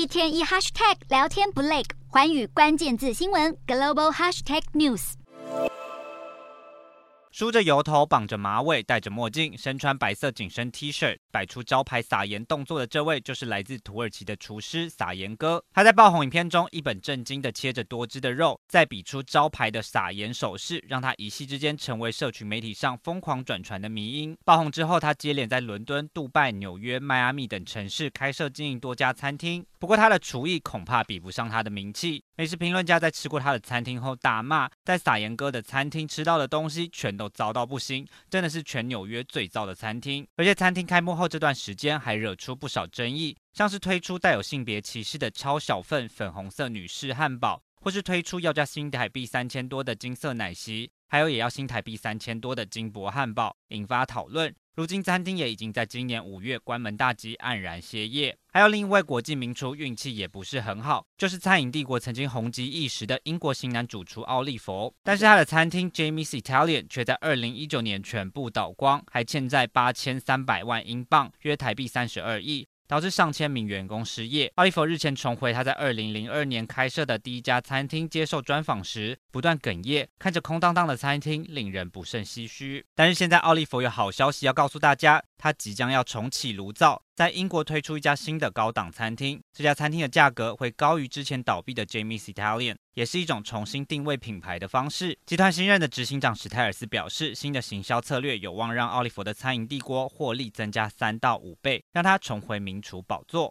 一天一 hashtag 聊天不累，环宇关键字新闻 global hashtag news。梳着油头，绑着马尾，戴着墨镜，身穿白色紧身 T 恤，摆出招牌撒盐动作的这位，就是来自土耳其的厨师撒盐哥。他在爆红影片中一本正经的切着多汁的肉，再比出招牌的撒盐手势，让他一夕之间成为社群媒体上疯狂转传的迷因。爆红之后，他接连在伦敦、杜拜、纽约、迈阿密等城市开设经营多家餐厅。不过，他的厨艺恐怕比不上他的名气。美食评论家在吃过他的餐厅后大骂，在撒盐哥的餐厅吃到的东西全都糟到不行，真的是全纽约最糟的餐厅。而且餐厅开幕后后这段时间还惹出不少争议，像是推出带有性别歧视的超小份粉红色女士汉堡，或是推出要价新台币三千多的金色奶昔，还有也要新台币三千多的金箔汉堡，引发讨论。如今餐厅也已经在今年五月关门大吉，黯然歇业。还有另一位国际名厨运气也不是很好，就是餐饮帝国曾经红极一时的英国型男主厨奥利佛，但是他的餐厅 Jamie's Italian 却在二零一九年全部倒光，还欠债八千三百万英镑，约台币三十二亿。导致上千名员工失业。奥利弗日前重回他在二零零二年开设的第一家餐厅接受专访时，不断哽咽，看着空荡荡的餐厅，令人不胜唏嘘。但是现在奥利弗有好消息要告诉大家，他即将要重启炉灶，在英国推出一家新的高档餐厅。这家餐厅的价格会高于之前倒闭的 Jamie's Italian。也是一种重新定位品牌的方式。集团新任的执行长史泰尔斯表示，新的行销策略有望让奥利弗的餐饮帝国获利增加三到五倍，让他重回名厨宝座。